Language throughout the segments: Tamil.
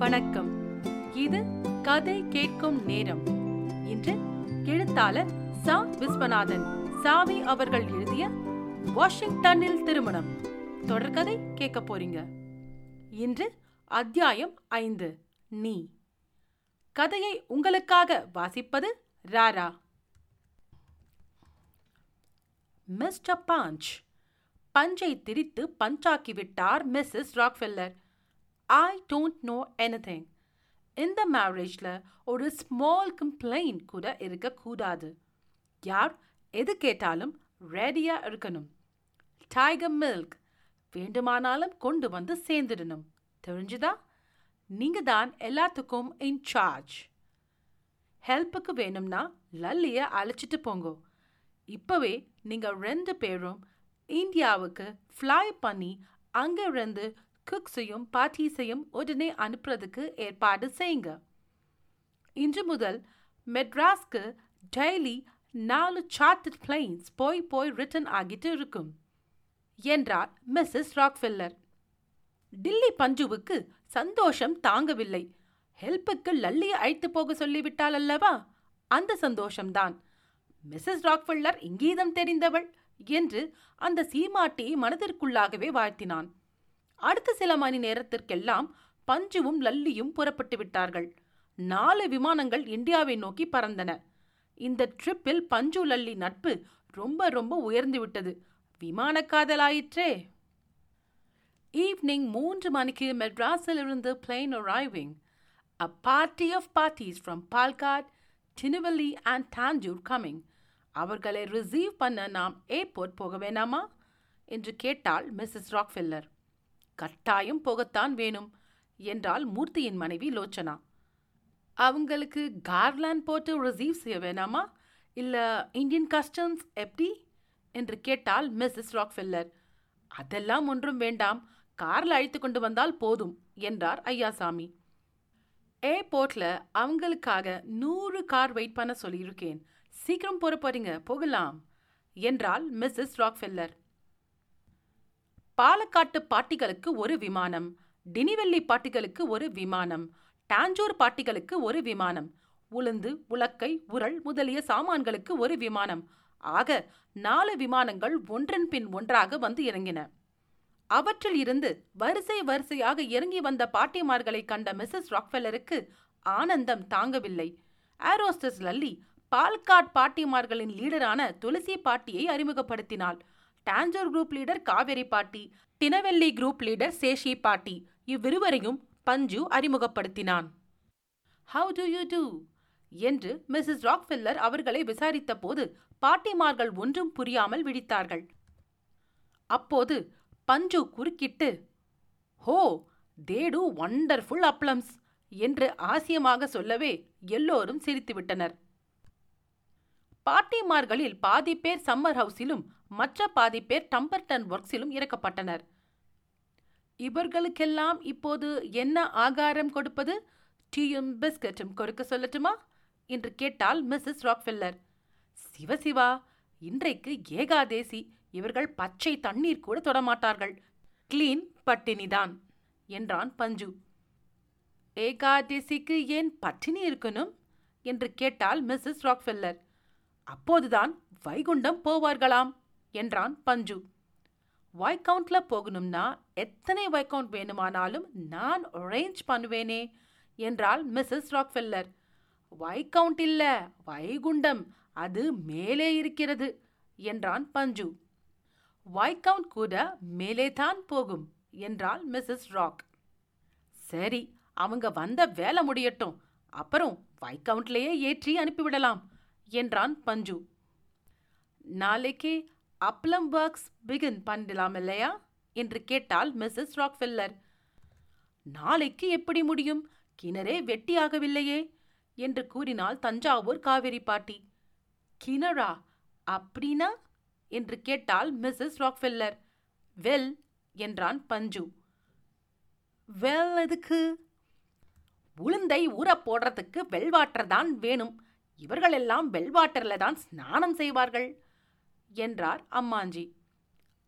வணக்கம். இது கதை கேட்கும் நேரம். இன்று எழுத்தாளர் சா. விஸ்வநாதன் சாவி அவர்கள் எழுதிய வாஷிங்டனில் திருமணம். தொடர்கதை கேட்க போறீங்க. இன்று அத்தியாயம் ஐந்து நீ. கதையை உங்களுக்காக வாசிப்பது ராரா. மிஸ்டர் பாஞ்ச். பஞ்சை திரித்து பஞ்சாக்கிவிட்டார் Mrs Rockefeller. I don't know anything இந்த மேரேஜில் ஒரு ஸ்மால் கம்ப்ளைண்ட் கூட இருக்கக்கூடாது. யார் எது கேட்டாலும் ரெடியாக இருக்கணும். டைகர் மில்க் வேண்டுமானாலும் கொண்டு வந்து சேர்ந்துடணும். தெரிஞ்சுதா? நீங்கள் தான் எல்லாத்துக்கும் இன்சார்ஜ் ஹெல்ப்புக்கு வேணும்னா லல்லியை அழைச்சிட்டு போங்க. இப்போவே நீங்கள் ரெண்டு பேரும் இந்தியாவுக்கு ஃப்ளை பண்ணி அங்கிருந்து குக்ஸையும் பாட்டீஸையும் உடனே அனுப்புறதுக்கு ஏற்பாடு செய்யுங்க. இன்று முதல் மெட்ராஸ்க்கு டெய்லி நாலு சார்ட்டட் பிளைன்ஸ் போய் போய் ரிட்டர்ன் ஆகிட்டு இருக்கும் என்றார் மிஸ்ஸஸ் ராக்ஃபில்லர் டில்லி பஞ்சுவுக்கு சந்தோஷம் தாங்கவில்லை. ஹெல்ப்புக்கு லல்லியை அழைத்து போக சொல்லிவிட்டால் அல்லவா? அந்த சந்தோஷம்தான். மிஸ்ஸஸ் ராக்ஃபில்லர் இங்கீதம் தெரிந்தவள் என்று அந்த சீமாட்டியை மனதிற்குள்ளாகவே வாழ்த்தினான். அடுத்த சில மணி நேரத்திற்கெல்லாம் பஞ்சுவும் லல்லியும் புறப்பட்டு விட்டார்கள். நாலு விமானங்கள் இந்தியாவை நோக்கி பறந்தன. இந்த ட்ரிப்பில் பஞ்சு லல்லி நட்பு ரொம்ப ரொம்ப உயர்ந்து விட்டது. விமான காதலாயிற்றே. ஈவினிங் மூன்று மணிக்கு மெட்ராஸில் இருந்து plane arriving a party of parties from Palghat Tinnevelly and Tanjore coming அவர்களை ரிசீவ் பண்ண நாம் ஏர்போர்ட் போக வேணாமா? என்று கேட்டாள் மிஸ்ஸஸ் ராக்ஃபில்லர் கட்டாயம் போகத்தான் வேணும் என்றாள் மூர்த்தியின் மனைவி லோச்சனா. அவங்களுக்கு கார்லாண்ட் போட்டு ரிசீவ் செய்ய வேணாமா? இல்லை இந்தியன் கஸ்டம்ஸ் எப்படி என்று கேட்டால் மிஸ்ஸஸ் ராக்ஃபில்லர் அதெல்லாம் ஒன்றும் வேண்டாம் காரில் அழைத்து கொண்டு வந்தால் போதும் என்றார் ஐயாசாமி. ஏர்போர்ட்டில் அவங்களுக்காக நூறு கார் வெயிட் பண்ண சொல்லியிருக்கேன். சீக்கிரம் போகிற போறீங்க போகலாம் என்றாள் மிஸ்ஸஸ் ராக்ஃபெல்லர் பாலக்காட்டு பாட்டிகளுக்கு ஒரு விமானம் டினிவெல்லி பாட்டிகளுக்கு ஒரு விமானம் டாஞ்சூர் பாட்டிகளுக்கு ஒரு விமானம் உளுந்து உலக்கை உரள் முதலிய சாமான்களுக்கு ஒரு விமானம். ஆக நாலு விமானங்கள் ஒன்றன் பின் ஒன்றாக வந்து இறங்கின. அவற்றில் இருந்து வரிசை வரிசையாக இறங்கி வந்த பாட்டிமார்களை கண்ட மிஸ்ஸஸ் ராக்ஃபெல்லருக்கு ஆனந்தம் தாங்கவில்லை. ஆரோஸ்டஸ் லல்லி பால்காட் பாட்டிமார்களின் லீடரான துளசி பாட்டியை அறிமுகப்படுத்தினாள். தாஞ்சூர் குரூப் லீடர் காவேரி பாட்டி டினவெல்லி குரூப் லீடர் சேஷி பாட்டி இவ்விருவரையும் பஞ்சு அறிமுகப்படுத்தினான். ஹவு டு யூ டூ என்று மிஸ்ஸஸ் ராக்ஃபில்லர் அவர்களை விசாரித்த போது பாட்டிமார்கள் ஒன்றும் புரியாமல் விழித்தார்கள். அப்போது பஞ்சு குறுக்கிட்டு ஹோ தேடு ஒண்டர்ஃபுல் அப்ளம்ஸ் என்று ஆசியமாக சொல்லவே எல்லோரும் சிரித்துவிட்டனர். பாட்டிமார்களில் பாதி பேர் சம்மர் ஹவுஸிலும் மற்ற பாதி பேர் டம்பர்டன் ஒர்க்ஸிலும் இறக்கப்பட்டனர். இவர்களுக்கெல்லாம் இப்போது என்ன ஆகாரம் கொடுப்பது? டீயும் பிஸ்கட்டும் கொடுக்க சொல்லட்டுமா? என்று கேட்டால் மிஸ்ஸஸ் ராக்ஃபில்லர். சிவசிவா இன்றைக்கு ஏகாதேசி இவர்கள் பச்சை தண்ணீர் கூட தொடமாட்டார்கள். கிளீன் பட்டினிதான் என்றான் பஞ்சு. ஏகாதேசிக்கு ஏன் பட்டினி இருக்கணும்? என்று கேட்டால் மிஸ்ஸஸ் ராக்ஃபில்லர். அப்போதுதான் வைகுண்டம் போவார்களாம். என்றான் பஞ்சு. வைக்கவுண்ட்ல போகணும்னா எத்தனை வைக்கவுண்ட் வேணுமானாலும் நான் அரேஞ்ச் பண்ணுவேனே என்றாள் மிஸ்ஸஸ் ராக்ஃபெல்லர் வைக்கவுண்ட் இல்ல வைகுண்டம் அது மேலே இருக்கிறது என்றான் பஞ்சு. வைக்கவுண்ட் கூட மேலே தான் போகும் என்றாள் மிஸ்ஸஸ் ராக் சரி அவங்க வந்த வேலை முடியட்டும் அப்புறம் வைக்கவுண்ட்லேயே ஏற்றி அனுப்பிவிடலாம் என்றான் பஞ்சு. நாளைக்கே அப்ளம் ஒர்க்ஸ் பிகின் பண்ணிடலாம் இல்லையா? என்று கேட்டால் மிஸ்ஸஸ் ராக்ஃபில்லர். நாளைக்கு எப்படி முடியும்? கிணறே வெட்டியாகவில்லையே என்று கூறினாள் தஞ்சாவூர் காவிரி பாட்டி. கிணறா? அப்படின்னா என்று கேட்டால் மிஸ்ஸஸ் ராக்ஃபில்லர். வெல் என்றான் பஞ்சு. வெல் எதுக்கு? உளுந்தை ஊற போடுறதுக்கு வெல்வாட்டர் தான் வேணும். இவர்களெல்லாம் வெல்வாட்டர்ல தான் ஸ்நானம் செய்வார்கள். என்றார் அம்மாஞ்சி.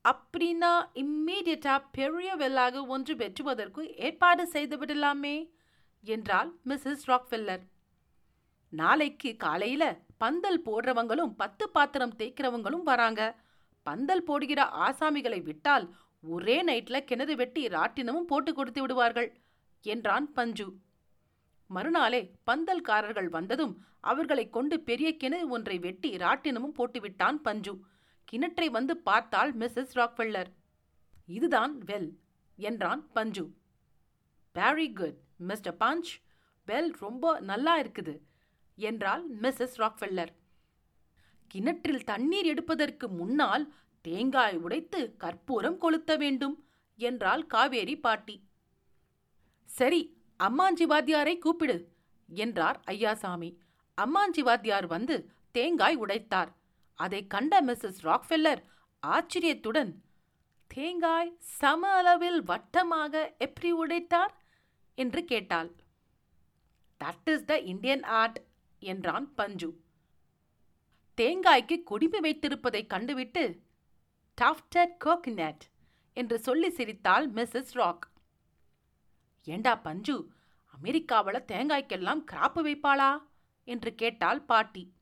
அப்படின்னா இம்மீடியட்டா பெரிய வெல்லாக ஒன்று பெற்றுவதற்கு ஏற்பாடு செய்து விடலாமே? என்றாள் மிஸ்ஸஸ் ராக்ஃபெல்லர். நாளைக்கு காலையில பந்தல் போடுறவங்களும் பத்து பாத்திரம் தேய்க்கிறவங்களும் வராங்க. பந்தல் போடுகிற ஆசாமிகளை விட்டால் ஒரே நைட்ல கிணறு வெட்டி ராட்டினமும் போட்டு கொடுத்து விடுவார்கள் என்றான் பஞ்சு. மறுநாளே பந்தல்காரர்கள் வந்ததும் அவர்களை கொண்டு பெரிய கிணறு ஒன்றை வெட்டி ராட்டினமும் போட்டுவிட்டான் பஞ்சு. கிணற்றை வந்து பார்த்தாள் மிஸ்ஸஸ் ராக்வெல்லர். இதுதான் வெல் என்றான் Panju. Very good Mr Panch. Well ரொம்ப நல்லா இருக்குது என்றாள் மிஸ்ஸஸ் ராக்வெல்லர். கிணற்றில் தண்ணீர் எடுப்பதற்கு முன்னால் தேங்காய் உடைத்து கற்பூரம் கொளுத்த வேண்டும் என்றாள் காவேரி பாட்டி. சரி அம்மாஞ்சி வாத்தியாரை கூப்பிடு என்றார் ஐயாசாமி. அம்மாஞ்சி வாத்தியார் வந்து தேங்காய் உடைத்தார். அதை கண்ட மிஸ்ஸஸ் ராக்ஃபெல்லர் ஆச்சரியத்துடன் தேங்காய் சம அளவில் வட்டமாக எப்படி உடைத்தார்? என்று கேட்டாள். That is the Indian art என்றான் பஞ்சு. தேங்காய்க்கு குடிமை வைத்திருப்பதை கண்டுவிட்டு டஃப்டட் கோகனட் என்று சொல்லி சிரித்தாள் மிஸ்ஸஸ் ராக். ஏண்டா பஞ்சு? அமெரிக்காவில் தேங்காய்க்கெல்லாம் கிராப்பு வைப்பாளா? என்று கேட்டாள் பாட்டி.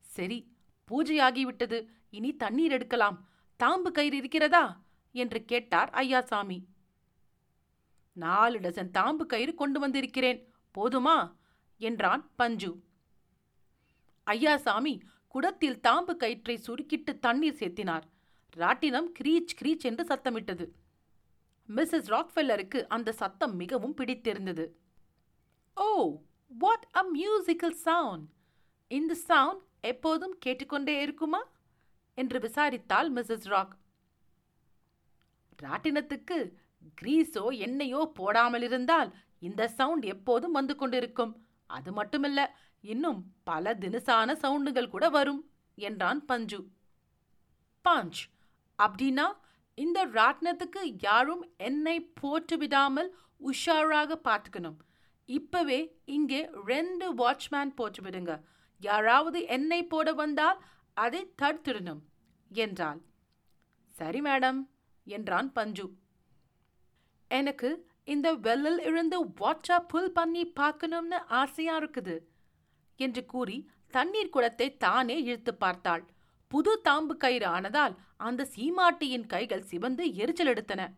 சரி பூஜையாகிவிட்டது. இனி தண்ணீர் எடுக்கலாம். தாம்பு கயிறு இருக்கிறதா? என்று கேட்டார் ஐயாசாமி. நாலு டசன் தாம்பு கயிறு கொண்டு வந்திருக்கிறேன். போதுமா? என்றான் பஞ்சு. ஐயாசாமி குடத்தில் தாம்பு கயிற்றை சுருக்கிட்டு தண்ணீர் சேர்த்தினார். ராட்டினம் கிரீச் கிரீச் என்று சத்தமிட்டது. மிஸ்ஸஸ் ராக்ஃபெல்லருக்கு அந்த சத்தம் மிகவும் பிடித்திருந்தது. Oh what a musical sound இந்த சவுண்ட் எப்போதும் கேட்டுக்கொண்டே இருக்குமா? என்று விசாரித்தாள் மிஸ்ஸஸ் ராக். ராட்டினத்துக்கு கிரீஸோ எண்ணெயோ போடாமல் இருந்தால் இந்த சவுண்ட் எப்போதும் வந்து கொண்டிருக்கும். அது மட்டுமில்ல இன்னும் பல தினசான சவுண்டுகள் கூட வரும் என்றான் பஞ்சு. பஞ்ச் அப்படின்னா இந்த ராட்டினத்துக்கு யாரும் என்னை போட்டு விடாமல் உஷாராக பார்த்துக்கணும். இப்பவே இங்கே ரெண்டு வாட்ச்மேன் போட்டு விடுங்க. யாராவது என்னை போட வந்தால் அதை தடுத்துடணும் என்றாள். சரி மேடம் என்றான் பஞ்சு. எனக்கு இந்த வெல்லில் இருந்து வாட்சா புல் பண்ணி பார்க்கணும்னு ஆசையா இருக்குது என்று கூறி தண்ணீர் குடத்தை தானே இழுத்து பார்த்தாள். புது தாம்பு கயிறு ஆனதால் அந்த சீமாட்டியின் கைகள் சிவந்து எரிச்சல் எடுத்தன.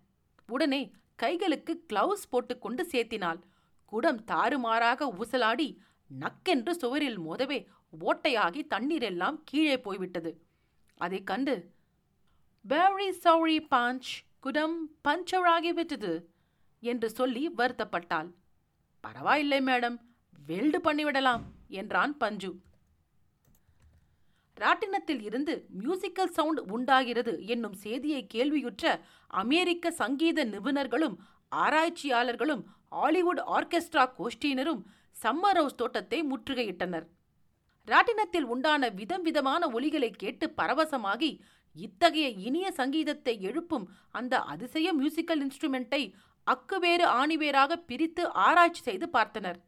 உடனே கைகளுக்கு கிளவுஸ் போட்டுக்கொண்டு சேர்த்தினாள். குடம் தாறுமாறாக ஊசலாடி நக்கென்று சுவரில் மோதவே ஓட்டையாகி தண்ணீரெல்லாம் கீழே போய்விட்டது. அதைக் கண்டு வெரி சாரி பாஞ்ச் குடம் பஞ்சராகிவிட்டது என்று சொல்லி வருத்தப்பட்டாள். பரவாயில்லை மேடம். வெல்டு பண்ணிவிடலாம் என்றான் பஞ்சு. ராட்டினத்தில் இருந்து மியூசிக்கல் சவுண்ட் உண்டாகிறது என்னும் செய்தியை கேள்வியுற்ற அமெரிக்க சங்கீத நிபுணர்களும் ஆராய்ச்சியாளர்களும் ஹாலிவுட் ஆர்கெஸ்ட்ரா கோஷ்டியினரும் சம்மர் ஹவுஸ் தோட்டத்தை முற்றுகையிட்டனர். ராட்டினத்தில் உண்டான விதம் விதமான ஒலிகளை கேட்டு பரவசமாகி இத்தகைய இனிய சங்கீதத்தை எழுப்பும் அந்த அதிசய மியூசிக்கல் இன்ஸ்ட்ருமெண்ட்டை அக்குவேறு ஆணிவேராக பிரித்து ஆராய்ச்சி செய்து பார்த்தனர்.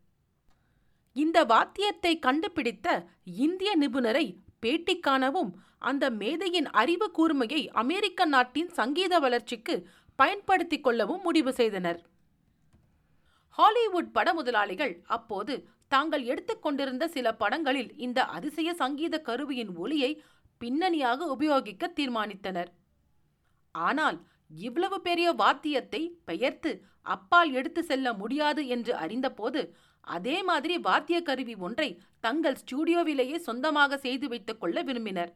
இந்த வாத்தியத்தை கண்டுபிடித்த இந்திய நிபுணரை பேட்டி காணவும் அந்த மேதையின் அறிவு கூர்மையை அமெரிக்க நாட்டின் சங்கீத வளர்ச்சிக்கு பயன்படுத்திக் கொள்ளவும் முடிவு செய்தனர். ஹாலிவுட் பட முதலாளிகள் அப்போது தாங்கள் எடுத்துக்கொண்டிருந்த சில படங்களில் இந்த அதிசய சங்கீத கருவியின் ஒளியை பின்னணியாக உபயோகிக்க தீர்மானித்தனர். ஆனால் இவ்வளவு பெரிய வாத்தியத்தை பெயர்த்து அப்பால் எடுத்து செல்ல முடியாது என்று அறிந்தபோது அதே மாதிரி வாத்திய கருவி ஒன்றை தங்கள் ஸ்டூடியோவிலேயே சொந்தமாக செய்து வைத்துக் கொள்ள விரும்பினர்.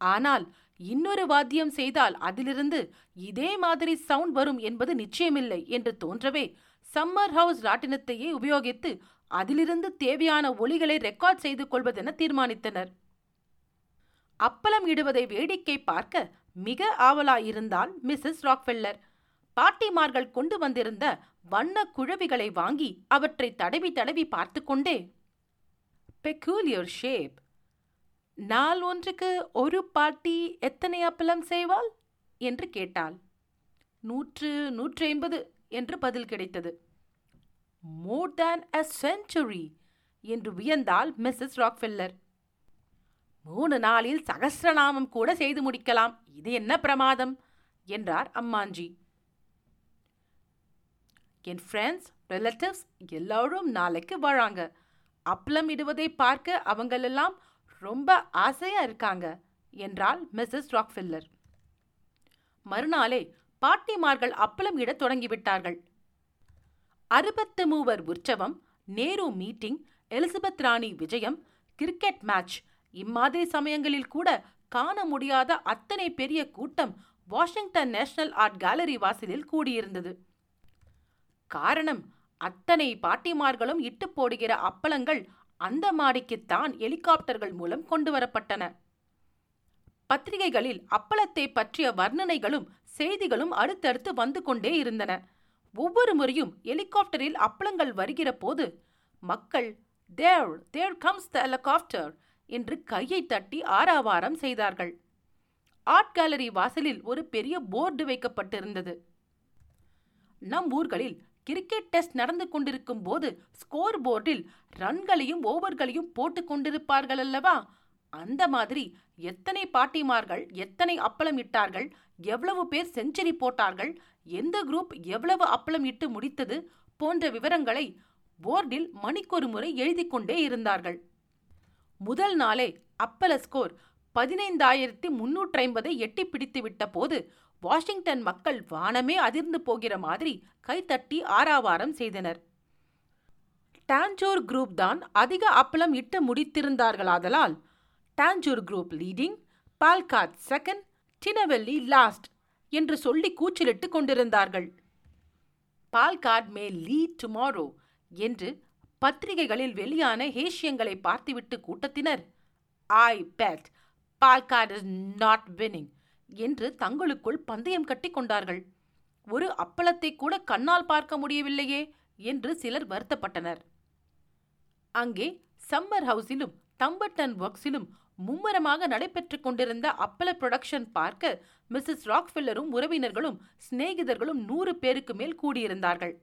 ஆனால் இன்னொரு வாத்தியம் செய்தால் அதிலிருந்து இதே மாதிரி சவுண்ட் வரும் என்பது நிச்சயமில்லை என்று தோன்றவே சம்மர் ஹவுஸ் ராட்டினத்தையே உபயோகித்து அதிலிருந்து தேவையான ஒலிகளை ரெக்கார்ட் செய்து கொள்வதென தீர்மானித்தனர். அப்பளம் இடுவதை வேடிக்கை பார்க்க மிக ஆவலாயிருந்தால் மிஸ்ஸஸ் ராக்ஃபெல்லர். பாட்டிமார்கள் கொண்டு வந்திருந்த வண்ண குழவிகளை வாங்கி அவற்றை தடவி தடவி பார்த்து கொண்டே பெக்கூலியர் ஷேப் நாள் ஒன்றுக்கு ஒரு பாட்டி எத்தனை அப்பளம் செய்வாள்? என்று கேட்டாள். நூற்று நூற்றி ஐம்பது என்று பதில் கிடைத்தது. மோர் தேன் அ செஞ்சுரி என்று வியந்தாள் மிஸ்ஸஸ் ராக்ஃபில்லர். மூணு நாளில் சகசிரநாமம் கூட செய்து முடிக்கலாம். இது என்ன பிரமாதம்? என்றார் அம்மாஞ்சி. என் ஃப்ரெண்ட்ஸ் ரிலேட்டிவ்ஸ் எல்லோரும் நாளைக்கு வராங்க. அப்பளம் இடுவதை பார்க்க அவங்களெல்லாம் ரொம்ப ஆசையா இருக்காங்க என்றாள் மிஸ்ஸஸ் ராக்ஃபில்லர். மறுநாளே பாட்டிமார்கள் அப்பளம் இடத் தொடங்கிவிட்டார்கள். அறுபத்து மூவர் உற்சவம் நேரு மீட்டிங் எலிசபெத் ராணி விஜயம் கிரிக்கெட் மேட்ச் இம்மாதிரி சமயங்களில் கூட காண முடியாத அத்தனை பெரிய கூட்டம் வாஷிங்டன் நேஷனல் ஆர்ட் கேலரி வாசலில் கூடியிருந்தது. காரணம் அத்தனை பாட்டிமார்களும் இட்டு போடுகிற அப்பளங்கள் அந்த மாடிக்குத்தான் ஹெலிகாப்டர்கள் மூலம் கொண்டு வரப்பட்டன. பத்திரிகைகளில் அப்பளத்தை பற்றிய வர்ணனைகளும் செய்திகளும் அடுத்தடுத்து வந்து கொண்டே இருந்தன. ஒவ்வொரு முறையும் ஹெலிகாப்டரில் அப்பளங்கள் வருகிற போது மக்கள் தேர் தேர் கம்ஸ் த ஹெலிகாப்டர் என்று கையை தட்டி ஆராவாரம் செய்தார்கள். ஆர்ட் கேலரி வாசலில் ஒரு பெரிய போர்டு வைக்கப்பட்டிருந்தது. நம் ஊர்களில் கிரிக்கெட் டெஸ்ட் நடந்து கொண்டிருக்கும் போது ஸ்கோர் போர்டில் ரன்களையும் ஓவர்களையும் போட்டு கொண்டிருப்பார்கள் அல்லவா? அந்த மாதிரி எத்தனை பாட்டிமார்கள் எத்தனை அப்பளம் இட்டார்கள் எவ்வளவு பேர் செஞ்சுரி போட்டார்கள் எந்த குரூப் எவ்வளவு அப்பளம் இட்டு முடித்தது போன்ற விவரங்களை போர்டில் மணிக்கொரு முறை எழுதி கொண்டே இருந்தார்கள். முதல் நாளே அப்பல ஸ்கோர் பதினைந்தாயிரத்தி முன்னூற்றி ஐம்பதை எட்டி பிடித்து விட்ட போது வாஷிங்டன் மக்கள் வானமே அதிர்ந்து போகிற மாதிரி கைத்தட்டி ஆராவாரம் செய்தனர். டான்ஜோர் குரூப் தான் அதிக அப்பளம் இட்டு முடித்திருந்தார்களாதலால் Tanjore group leading Palghat second Tinnevelly last என்று சொல்லி கூச்சலிட்டு கொண்டிருந்தார்கள். பால்காட் மே லீட் டுமாரோ என்று பத்திரிகைகளில் வெளியான ஹேஷியங்களை பார்த்துவிட்டு கூட்டத்தினர் I bet Palghat is not winning என்று தங்களுக்குள் பந்தயம் கட்டி கொண்டார்கள். ஒரு அப்பளத்தை கூட கண்ணால் பார்க்க முடியவில்லையே என்று சிலர் வருத்தப்பட்டனர். அங்கே சம்மர் ஹவுஸிலும் தம்பட்டன் ஒர்க்ஸிலும் மும்மரமாக நடைபெற்றுக் கொண்டிருந்த அப்பள புரொடக்ஷன் பார்க்க மிஸ்ஸஸ் ராக்ஃபில்லரும் உறவினர்களும் சிநேகிதர்களும் நூறு பேருக்கு மேல் கூடியிருந்தார்கள்.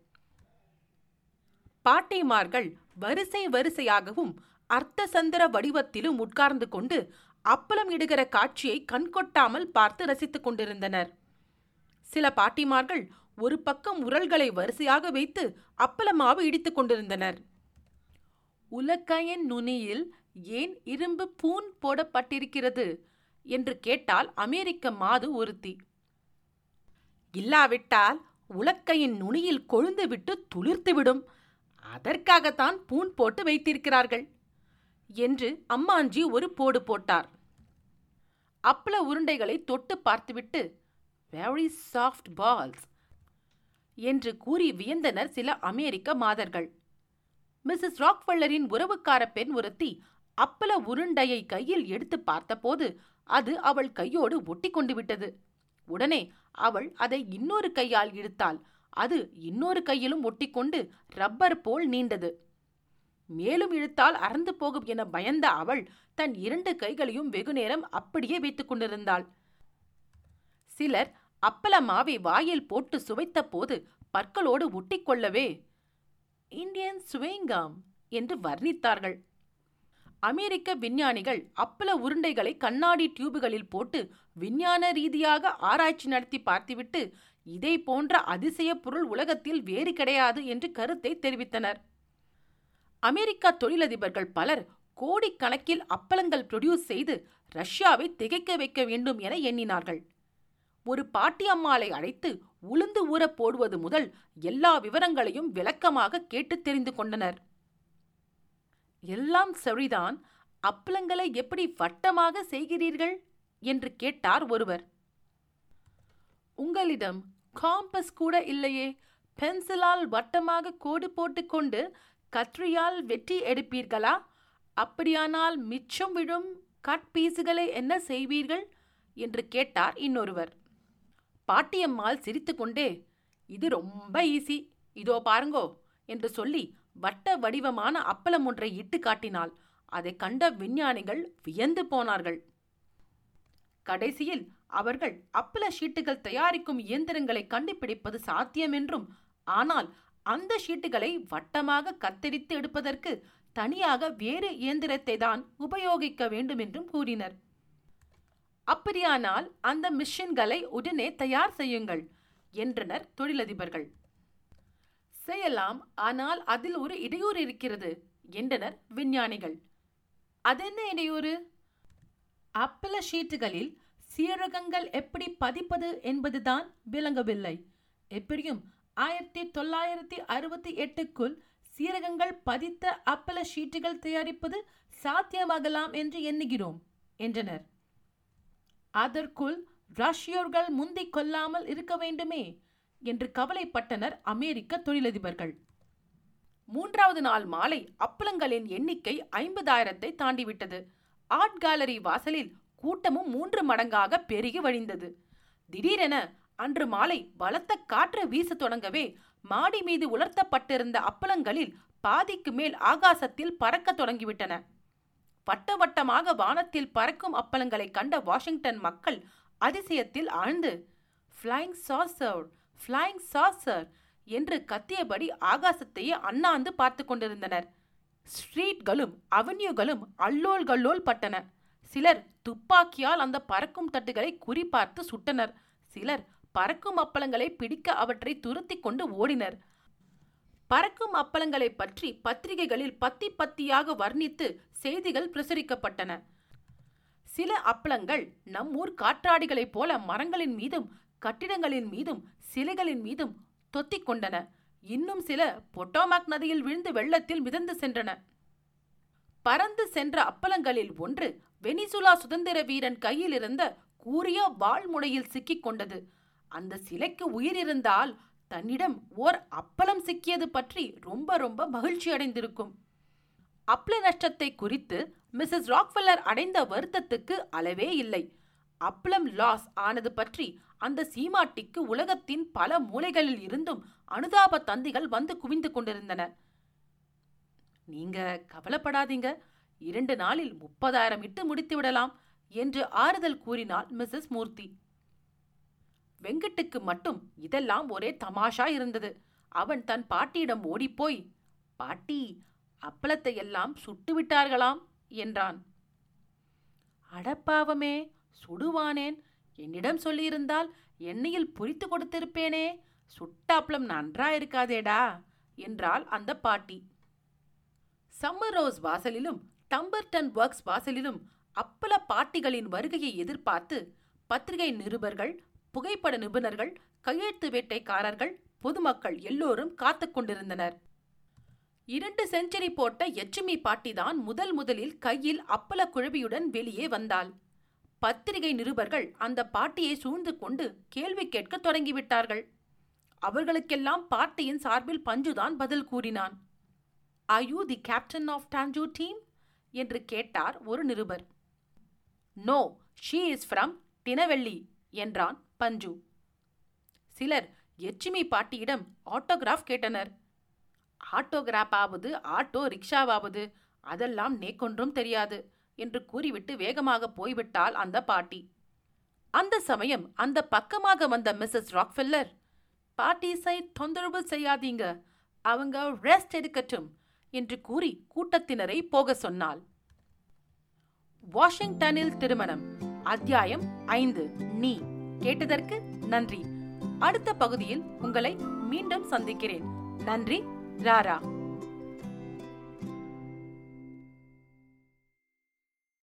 பாட்டிமார்கள் வரிசை வரிசையாகவும் அர்த்த சந்திர வடிவத்திலும் உட்கார்ந்து கொண்டு அப்பளம் இடுகிற காட்சியை கண்கொட்டாமல் பார்த்து ரசித்துக் கொண்டிருந்தனர். சில பாட்டிமார்கள் ஒரு பக்கம் உரல்களை வரிசையாக வைத்து அப்பளமாவு இடித்துக் கொண்டிருந்தனர். உலக்கையின் நுனியில் ஏன் இரும்பு பூன் போடப்பட்டிருக்கிறது? என்று கேட்டால் அமெரிக்க மாது ஒருத்தி. இல்லாவிட்டால் உலக்கையின் நுனியில் கொழுந்துவிட்டு துளிர்த்துவிடும் அதற்காகத்தான் பூன் போட்டு வைத்திருக்கிறார்கள். என்று அம்மாஞ்சி ஒரு போடு போட்டார். அப்பள உருண்டைகளை தொட்டு பார்த்துவிட்டு வெரி சாஃப்ட் பால்ஸ் என்று கூறி வியந்தனர் சில அமெரிக்க மாதர்கள். மிஸ்ஸஸ் ராக்வெல்லரின் உறவுக்கார பெண் ஒருத்தி அப்பள உருண்டையை கையில் எடுத்து பார்த்தபோது அது அவள் கையோடு ஒட்டி கொண்டு விட்டது. உடனே அவள் அதை இன்னொரு கையால் இழுத்தாள். அது இன்னொரு கையிலும் ஒட்டிக்கொண்டு ரப்பர் போல் நீண்டது. மேலும் இழுத்தால் அறந்து போகும் என பயந்த அவள் தன் இரண்டு கைகளையும் வெகுநேரம் அப்படியே வைத்துக் கொண்டிருந்தாள். சிலர் அப்பள மாவை வாயில் போட்டு சுவைத்த போது பற்களோடு ஒட்டிக்கொள்ளவே இந்தியன் சுவேங்காம் என்று வர்ணித்தார்கள். அமெரிக்க விஞ்ஞானிகள் அப்பள உருண்டைகளை கண்ணாடி டியூபுகளில் போட்டு விஞ்ஞான ரீதியாக ஆராய்ச்சி நடத்தி பார்த்துவிட்டு இதை போன்ற அதிசய பொருள் உலகத்தில் வேறு கிடையாது என்று கருத்தை தெரிவித்தனர். அமெரிக்கா தொழிலதிபர்கள் பலர் கோடிக்கணக்கில் அப்பளங்கள் ப்ரொடியூஸ் செய்து ரஷ்யாவை திகைக்க வைக்க வேண்டும் என எண்ணினார்கள். ஒரு பாட்டி அம்மாளை அழைத்து உளுந்து ஊற போடுவது முதல் எல்லா விவரங்களையும் விளக்கமாக கேட்டு தெரிந்து கொண்டனர். எல்லாம் சரிதான். அப்பளங்களை எப்படி வட்டமாக செய்கிறீர்கள்? என்று கேட்டார் ஒருவர். உங்களிடம் காம்பஸ் கூட இல்லையே. பென்சிலால் வட்டமாக கோடு போட்டுக்கொண்டு கத்ரியால் வெட்டி எடுப்பீர்களா? அப்படியானால் மிச்சம் விழும் கட்பீசுகளை என்ன செய்வீர்கள்? என்று கேட்டார் இன்னொருவர். பாட்டியம்மாள் சிரித்துக்கொண்டே இது ரொம்ப ஈஸி இதோ பாருங்கோ என்று சொல்லி வட்ட வடிவமான அப்பளம் ஒன்றை இட்டு காட்டினாள். அதை கண்ட விஞ்ஞானிகள் வியந்து போனார்கள். கடைசியில் அவர்கள் அப்பள ஷீட்டுகள் தயாரிக்கும் இயந்திரங்களை கண்டுபிடிப்பது சாத்தியமென்றும் ஆனால் அந்த ஷீட்டுகளை வட்டமாக கத்தரித்து எடுப்பதற்கு தனியாக வேறு இயந்திரத்தை தான் உபயோகிக்க வேண்டும் என்றும் கூறினர். அப்படியானால் அந்த மிஷின்களை உடனே தயார் செய்யுங்கள் என்றனர் தொழிலதிபர்கள். செய்யலாம் ஆனால் அதில் ஒரு இடையூறு இருக்கிறது என்றனர் விஞ்ஞானிகள். அதென்ன இடையூறு? அப்பல ஷீட்டுகளில் சீரகங்கள் எப்படி பதிப்பது என்பதுதான் விளங்கவில்லை. எப்படியும் ஆயிரத்தி தொள்ளாயிரத்தி அறுபத்தி எட்டுக்குள் சீரகங்கள் பதித்த அப்பள ஷீட்டுகள் தயாரிப்பது சாத்தியமாகலாம் என்று எண்ணுகிறோம் என்றனர். அதற்குள் ரஷ்யர்கள் முந்திக் கொள்ளாமல் இருக்க வேண்டுமே என்று கவலைப்பட்டனர் அமெரிக்க தொழிலதிபர்கள். மூன்றாவது நாள் மாலை அப்பளங்களின் எண்ணிக்கை ஐம்பதாயிரத்தை தாண்டிவிட்டது. ஆர்ட் கேலரி வாசலில் கூட்டமும் மூன்று மடங்காக பெருகி வழிந்தது. திடீரென அன்று மாலை பலத்த காற்று வீச தொடங்கவே மாடி மீது உலர்த்தப்பட்டிருந்த அப்பளங்களில் பாதிக்கு மேல் ஆகாசத்தில் பறக்க தொடங்கிவிட்டன. வட்ட வட்டமாக வானத்தில் பறக்கும் அப்பளங்களை கண்ட வாஷிங்டன் மக்கள் அதிசயத்தில் ஆழ்ந்து ஃப்ளைங் சாசர் ஃப்ளைங் சாசர் என்று கத்தியபடி ஆகாசத்தையே அண்ணாந்து பார்த்து கொண்டிருந்தனர். ஸ்ட்ரீட்களும் அவென்யூகளும் அல்லோல் கல்லோல் பட்டன. சிலர் துப்பாக்கியால் அந்த பறக்கும் தட்டுகளை குறிப்பார்த்து சுட்டனர். சிலர் பறக்கும் அப்பளங்களை பிடிக்க அவற்றை துரத்தி கொண்டு ஓடினர். பறக்கும் அப்பளங்களை பற்றி பத்திரிகைகளில் பத்தி பத்தியாக வர்ணித்து செய்திகள் பிரசுரிக்கப்பட்டன. சில அப்பளங்கள் நம் ஊர் காற்றாடிகளைப் போல மரங்களின் மீதும் கட்டிடங்களின் மீதும் சிலைகளின் மீதும் தொத்திக் கொண்டன. இன்னும் சில பொட்டோமாக் நதியில் விழுந்து வெள்ளத்தில் மிதந்து சென்றன. பறந்து சென்ற அப்பளங்களில் ஒன்று வெனிசுலா சுதந்திர வீரன் கையில் இருந்த கூரிய வாழ்முனையில் சிக்கிக் கொண்டது. அந்த சிலைக்கு உயிர் இருந்தால் தன்னிடம் ஓர் அப்பளம் சிக்கியது பற்றி ரொம்ப ரொம்ப மகிழ்ச்சி அடைந்திருக்கும். அப்பள நஷ்டத்தை குறித்து மிஸ்ஸஸ் ராக்ஃபெல்லர் அடைந்த வருத்தத்துக்கு அளவே இல்லை. அப்பளம் லாஸ் ஆனது பற்றி அந்த சீமாட்டிக்கு உலகத்தின் பல மூலைகளில் இருந்தும் அனுதாப தந்திகள் வந்து குவிந்து கொண்டிருந்தன. நீங்க கவலைப்படாதீங்க. இரண்டு நாளில் முப்பதாயிரம் இட்டு முடித்து விடலாம் என்று ஆறுதல் கூறினாள் மிஸ்ஸஸ் மூர்த்தி. வெங்கட்டுக்கு மட்டும் இதெல்லாம் ஒரே தமாஷா இருந்தது. அவன் தன் பாட்டியிடம் ஓடிப்போய் பாட்டி அப்பளத்தை எல்லாம் சுட்டு விட்டார்களாம் என்றான். அடப்பாவமே சுடுவானேன். என்னிடம் சொல்லியிருந்தால் எண்ணெயில் பொரித்து கொடுத்திருப்பேனே. சுட்டாப்பளம் நன்றா இருக்காதேடா என்றாள் அந்த பாட்டி. சம்மர் ரோஸ் வாசலிலும் டம்பர்டன் ஒர்க்ஸ் வாசலிலும் அப்பள பாட்டிகளின் வருகையை எதிர்பார்த்து பத்திரிகை நிருபர்கள் புகைப்பட நிபுணர்கள் கையெழுத்து வேட்டைக்காரர்கள் பொதுமக்கள் எல்லோரும் காத்து கொண்டிருந்தனர். இரண்டு செஞ்சுரி போட்ட எச்சுமி பாட்டிதான் முதல் முதலில் கையில் அப்பல குழவியுடன் வெளியே வந்தாள். பத்திரிகை நிருபர்கள் அந்த பாட்டியை சூழ்ந்து கொண்டு கேள்வி கேட்க தொடங்கிவிட்டார்கள். அவர்களுக்கெல்லாம் பாட்டியின் சார்பில் பஞ்சுதான் பதில் கூறினான். I you the captain of Tanjore team என்று கேட்டார் ஒரு நிருபர். No she is from Tinnevelly என்றான் பஞ்சு. சிலர் எச்சிமி பாட்டியிடம் ஆட்டோகிராஃப் கேட்டனர். ஆட்டோகிராஃபாவது ஆட்டோ ரிக்ஷாவாவது அதெல்லாம் நேக்கொன்றும் தெரியாது என்று கூறிவிட்டு வேகமாக போய்விட்டாள் அந்த பாட்டி. அந்த சமயம் அந்த பக்கமாக வந்த மிஸ்ஸஸ் ராக்ஃபெல்லர் பாட்டி சை தொந்தரவு செய்யாதீங்க அவங்க ரெஸ்ட் எடுக்கட்டும் என்று கூறி கூட்டத்தினரை போக சொன்னாள். வாஷிங்டனில் திருமணம் அத்தியாயம் ஐந்து நீ. கேட்டதற்கு நன்றி. அடுத்த பகுதியில் உங்களை மீண்டும் சந்திக்கிறேன். நன்றி ராரா.